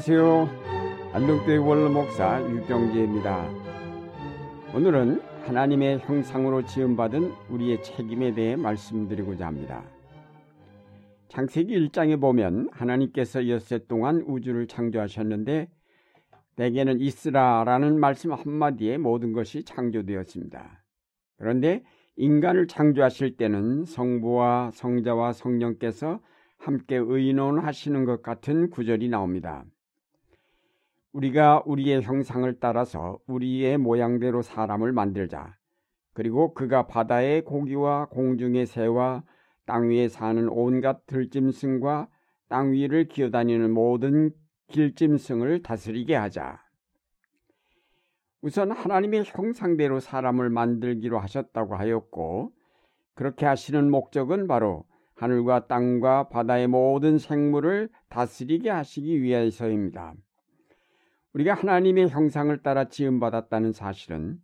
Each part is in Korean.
안녕하세요. 안동교회 원로목사 유경재입니다. 오늘은 하나님의 형상으로 지음받은 우리의 책임에 대해 말씀드리고자 합니다. 창세기 1장에 보면 하나님께서 엿새 동안 우주를 창조하셨는데 대개는 있으라라는 말씀 한마디에 모든 것이 창조되었습니다. 그런데 인간을 창조하실 때는 성부와 성자와 성령께서 함께 의논하시는 것 같은 구절이 나옵니다. 우리가 우리의 형상을 따라서 우리의 모양대로 사람을 만들자. 그리고 그가 바다의 고기와 공중의 새와 땅 위에 사는 온갖 들짐승과 땅 위를 기어다니는 모든 길짐승을 다스리게 하자. 우선 하나님의 형상대로 사람을 만들기로 하셨다고 하였고, 그렇게 하시는 목적은 바로 하늘과 땅과 바다의 모든 생물을 다스리게 하시기 위해서입니다. 우리가 하나님의 형상을 따라 지음받았다는 사실은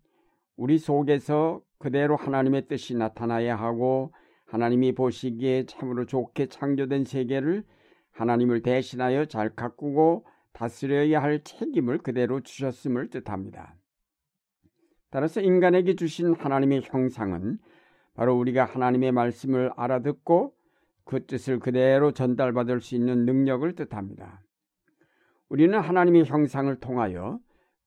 우리 속에서 그대로 하나님의 뜻이 나타나야 하고 하나님이 보시기에 참으로 좋게 창조된 세계를 하나님을 대신하여 잘 가꾸고 다스려야 할 책임을 그대로 주셨음을 뜻합니다. 따라서 인간에게 주신 하나님의 형상은 바로 우리가 하나님의 말씀을 알아듣고 그 뜻을 그대로 전달받을 수 있는 능력을 뜻합니다. 우리는 하나님의 형상을 통하여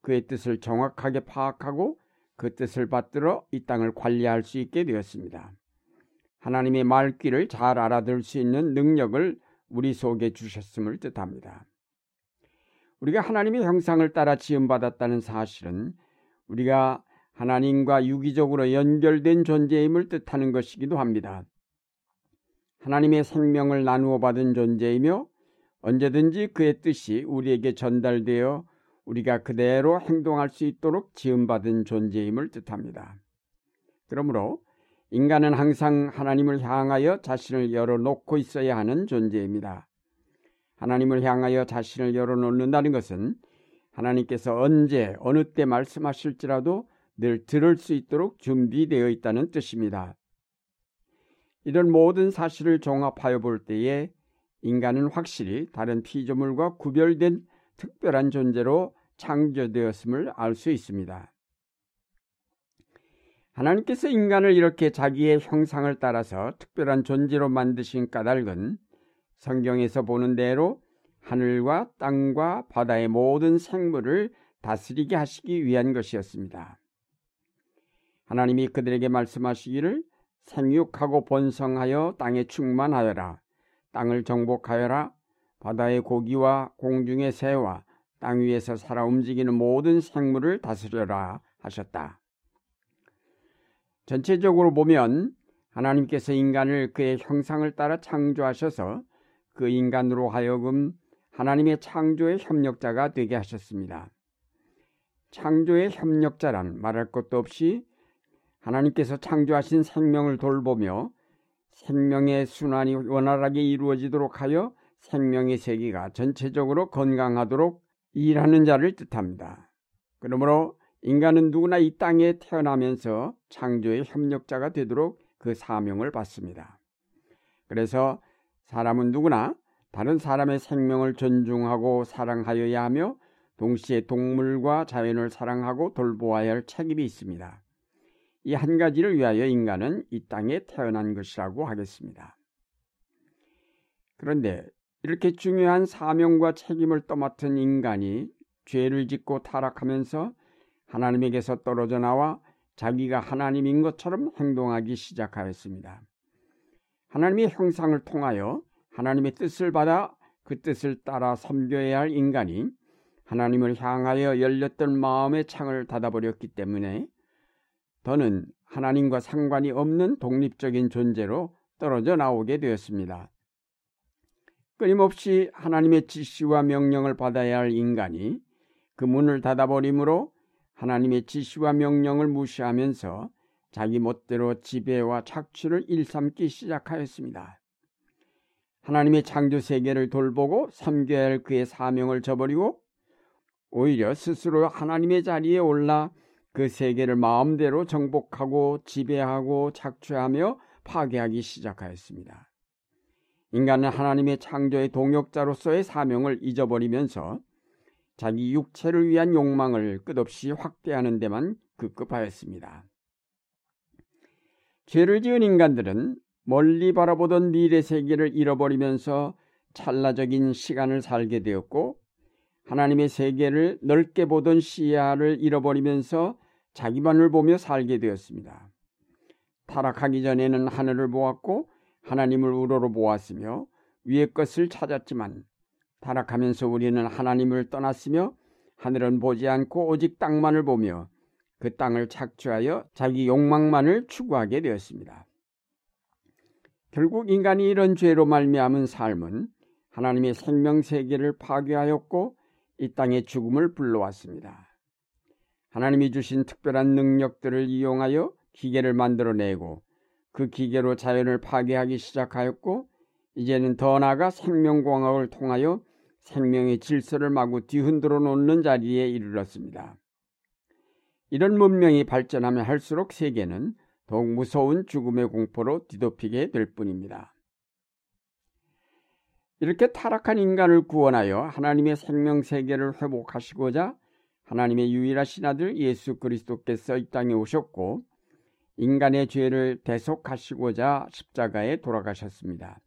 그의 뜻을 정확하게 파악하고 그 뜻을 받들어 이 땅을 관리할 수 있게 되었습니다. 하나님의 말귀를 잘 알아들 수 있는 능력을 우리 속에 주셨음을 뜻합니다. 우리가 하나님의 형상을 따라 지음받았다는 사실은 우리가 하나님과 유기적으로 연결된 존재임을 뜻하는 것이기도 합니다. 하나님의 생명을 나누어 받은 존재이며 언제든지 그의 뜻이 우리에게 전달되어 우리가 그대로 행동할 수 있도록 지음받은 존재임을 뜻합니다. 그러므로 인간은 항상 하나님을 향하여 자신을 열어놓고 있어야 하는 존재입니다. 하나님을 향하여 자신을 열어놓는다는 것은 하나님께서 언제 어느 때 말씀하실지라도 늘 들을 수 있도록 준비되어 있다는 뜻입니다. 이런 모든 사실을 종합하여 볼 때에 인간은 확실히 다른 피조물과 구별된 특별한 존재로 창조되었음을 알 수 있습니다. 하나님께서 인간을 이렇게 자기의 형상을 따라서 특별한 존재로 만드신 까닭은 성경에서 보는 대로 하늘과 땅과 바다의 모든 생물을 다스리게 하시기 위한 것이었습니다. 하나님이 그들에게 말씀하시기를 생육하고 번성하여 땅에 충만하여라. 땅을 정복하여라. 바다의 고기와 공중의 새와 땅 위에서 살아 움직이는 모든 생물을 다스려라 하셨다. 전체적으로 보면 하나님께서 인간을 그의 형상을 따라 창조하셔서 그 인간으로 하여금 하나님의 창조의 협력자가 되게 하셨습니다. 창조의 협력자란 말할 것도 없이 하나님께서 창조하신 생명을 돌보며 생명의 순환이 원활하게 이루어지도록 하여 생명의 세계가 전체적으로 건강하도록 일하는 자를 뜻합니다. 그러므로 인간은 누구나 이 땅에 태어나면서 창조의 협력자가 되도록 그 사명을 받습니다. 그래서 사람은 누구나 다른 사람의 생명을 존중하고 사랑하여야 하며 동시에 동물과 자연을 사랑하고 돌보아야 할 책임이 있습니다. 이 한 가지를 위하여 인간은 이 땅에 태어난 것이라고 하겠습니다. 그런데 이렇게 중요한 사명과 책임을 떠맡은 인간이 죄를 짓고 타락하면서 하나님에게서 떨어져 나와 자기가 하나님인 것처럼 행동하기 시작하였습니다. 하나님의 형상을 통하여 하나님의 뜻을 받아 그 뜻을 따라 섬겨야 할 인간이 하나님을 향하여 열렸던 마음의 창을 닫아버렸기 때문에 더는 하나님과 상관이 없는 독립적인 존재로 떨어져 나오게 되었습니다. 끊임없이 하나님의 지시와 명령을 받아야 할 인간이 그 문을 닫아버리므로 하나님의 지시와 명령을 무시하면서 자기 멋대로 지배와 착취를 일삼기 시작하였습니다. 하나님의 창조 세계를 돌보고 섬겨야 할 그의 사명을 저버리고 오히려 스스로 하나님의 자리에 올라 그 세계를 마음대로 정복하고 지배하고 착취하며 파괴하기 시작하였습니다. 인간은 하나님의 창조의 동역자로서의 사명을 잊어버리면서 자기 육체를 위한 욕망을 끝없이 확대하는 데만 급급하였습니다. 죄를 지은 인간들은 멀리 바라보던 미래 세계를 잃어버리면서 찰나적인 시간을 살게 되었고 하나님의 세계를 넓게 보던 시야를 잃어버리면서 자기만을 보며 살게 되었습니다. 타락하기 전에는 하늘을 보았고 하나님을 우러러 보았으며 위의 것을 찾았지만 타락하면서 우리는 하나님을 떠났으며 하늘은 보지 않고 오직 땅만을 보며 그 땅을 착취하여 자기 욕망만을 추구하게 되었습니다. 결국 인간이 이런 죄로 말미암은 삶은 하나님의 생명 세계를 파괴하였고 이 땅의 죽음을 불러왔습니다. 하나님이 주신 특별한 능력들을 이용하여 기계를 만들어내고 그 기계로 자연을 파괴하기 시작하였고 이제는 더 나아가 생명공학을 통하여 생명의 질서를 마구 뒤흔들어 놓는 자리에 이르렀습니다. 이런 문명이 발전하면 할수록 세계는 더욱 무서운 죽음의 공포로 뒤덮이게 될 뿐입니다. 이렇게 타락한 인간을 구원하여 하나님의 생명 세계를 회복하시고자 하나님의 유일하신 아들 예수 그리스도께서 이 땅에 오셨고 인간의 죄를 대속하시고자 십자가에 돌아가셨습니다.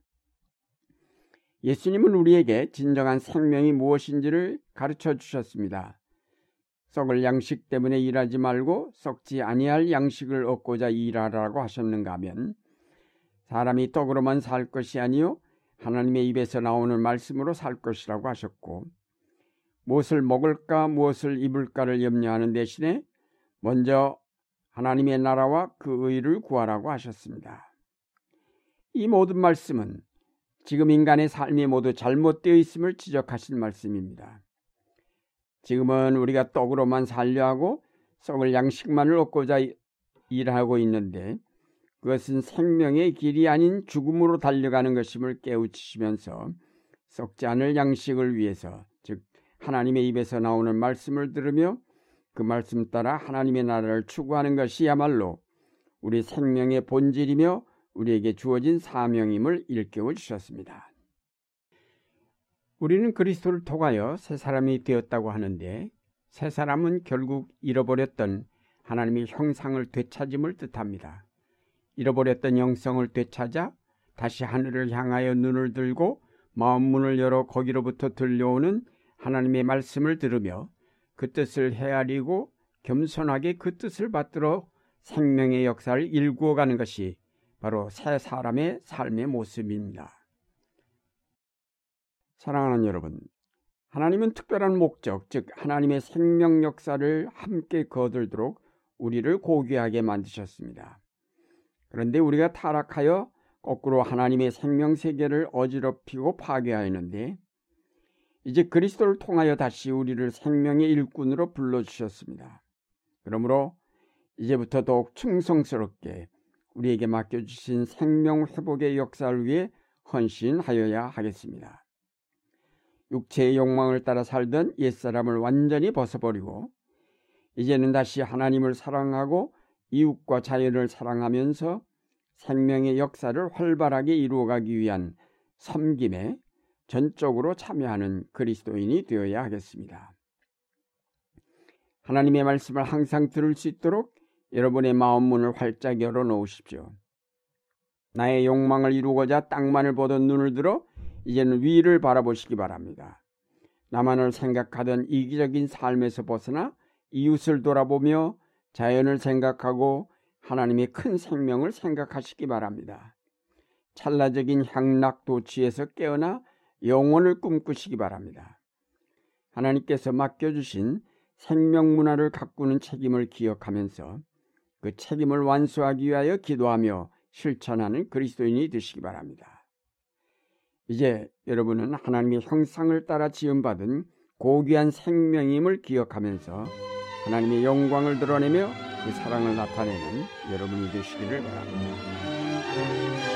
예수님은 우리에게 진정한 생명이 무엇인지를 가르쳐 주셨습니다. 썩을 양식 때문에 일하지 말고 썩지 아니할 양식을 얻고자 일하라고 하셨는가 하면 사람이 떡으로만 살 것이 아니요 하나님의 입에서 나오는 말씀으로 살 것이라고 하셨고 무엇을 먹을까 무엇을 입을까를 염려하는 대신에 먼저 하나님의 나라와 그 의를 구하라고 하셨습니다. 이 모든 말씀은 지금 인간의 삶이 모두 잘못되어 있음을 지적하신 말씀입니다. 지금은 우리가 떡으로만 살려 하고 썩을 양식만을 얻고자 일하고 있는데 그것은 생명의 길이 아닌 죽음으로 달려가는 것임을 깨우치시면서 썩지 않을 양식을 위해서 즉 하나님의 입에서 나오는 말씀을 들으며 그 말씀 따라 하나님의 나라를 추구하는 것이야말로 우리 생명의 본질이며 우리에게 주어진 사명임을 일깨워 주셨습니다. 우리는 그리스도를 통하여 새 사람이 되었다고 하는데 새 사람은 결국 잃어버렸던 하나님의 형상을 되찾음을 뜻합니다. 잃어버렸던 영성을 되찾아 다시 하늘을 향하여 눈을 들고 마음 문을 열어 거기로부터 들려오는 하나님의 말씀을 들으며 그 뜻을 헤아리고 겸손하게 그 뜻을 받들어 생명의 역사를 일구어 가는 것이 바로 새 사람의 삶의 모습입니다. 사랑하는 여러분, 하나님은 특별한 목적, 즉 하나님의 생명 역사를 함께 거들도록 우리를 고귀하게 만드셨습니다. 그런데 우리가 타락하여 거꾸로 하나님의 생명 세계를 어지럽히고 파괴하였는데 이제 그리스도를 통하여 다시 우리를 생명의 일꾼으로 불러주셨습니다. 그러므로 이제부터 더욱 충성스럽게 우리에게 맡겨주신 생명 회복의 역사를 위해 헌신하여야 하겠습니다. 육체의 욕망을 따라 살던 옛사람을 완전히 벗어버리고 이제는 다시 하나님을 사랑하고 이웃과 자연을 사랑하면서 생명의 역사를 활발하게 이루어가기 위한 섬김에 전적으로 참여하는 그리스도인이 되어야 하겠습니다. 하나님의 말씀을 항상 들을 수 있도록 여러분의 마음 문을 활짝 열어 놓으십시오. 나의 욕망을 이루고자 땅만을 보던 눈을 들어 이제는 위를 바라보시기 바랍니다. 나만을 생각하던 이기적인 삶에서 벗어나 이웃을 돌아보며 자연을 생각하고 하나님의 큰 생명을 생각하시기 바랍니다. 찰나적인 향락 도취에서 깨어나 영혼을 꿈꾸시기 바랍니다. 하나님께서 맡겨주신 생명 문화를 가꾸는 책임을 기억하면서 그 책임을 완수하기 위하여 기도하며 실천하는 그리스도인이 되시기 바랍니다. 이제 여러분은 하나님의 형상을 따라 지음받은 고귀한 생명임을 기억하면서 하나님의 영광을 드러내며 그 사랑을 나타내는 여러분이 되시기를 바랍니다.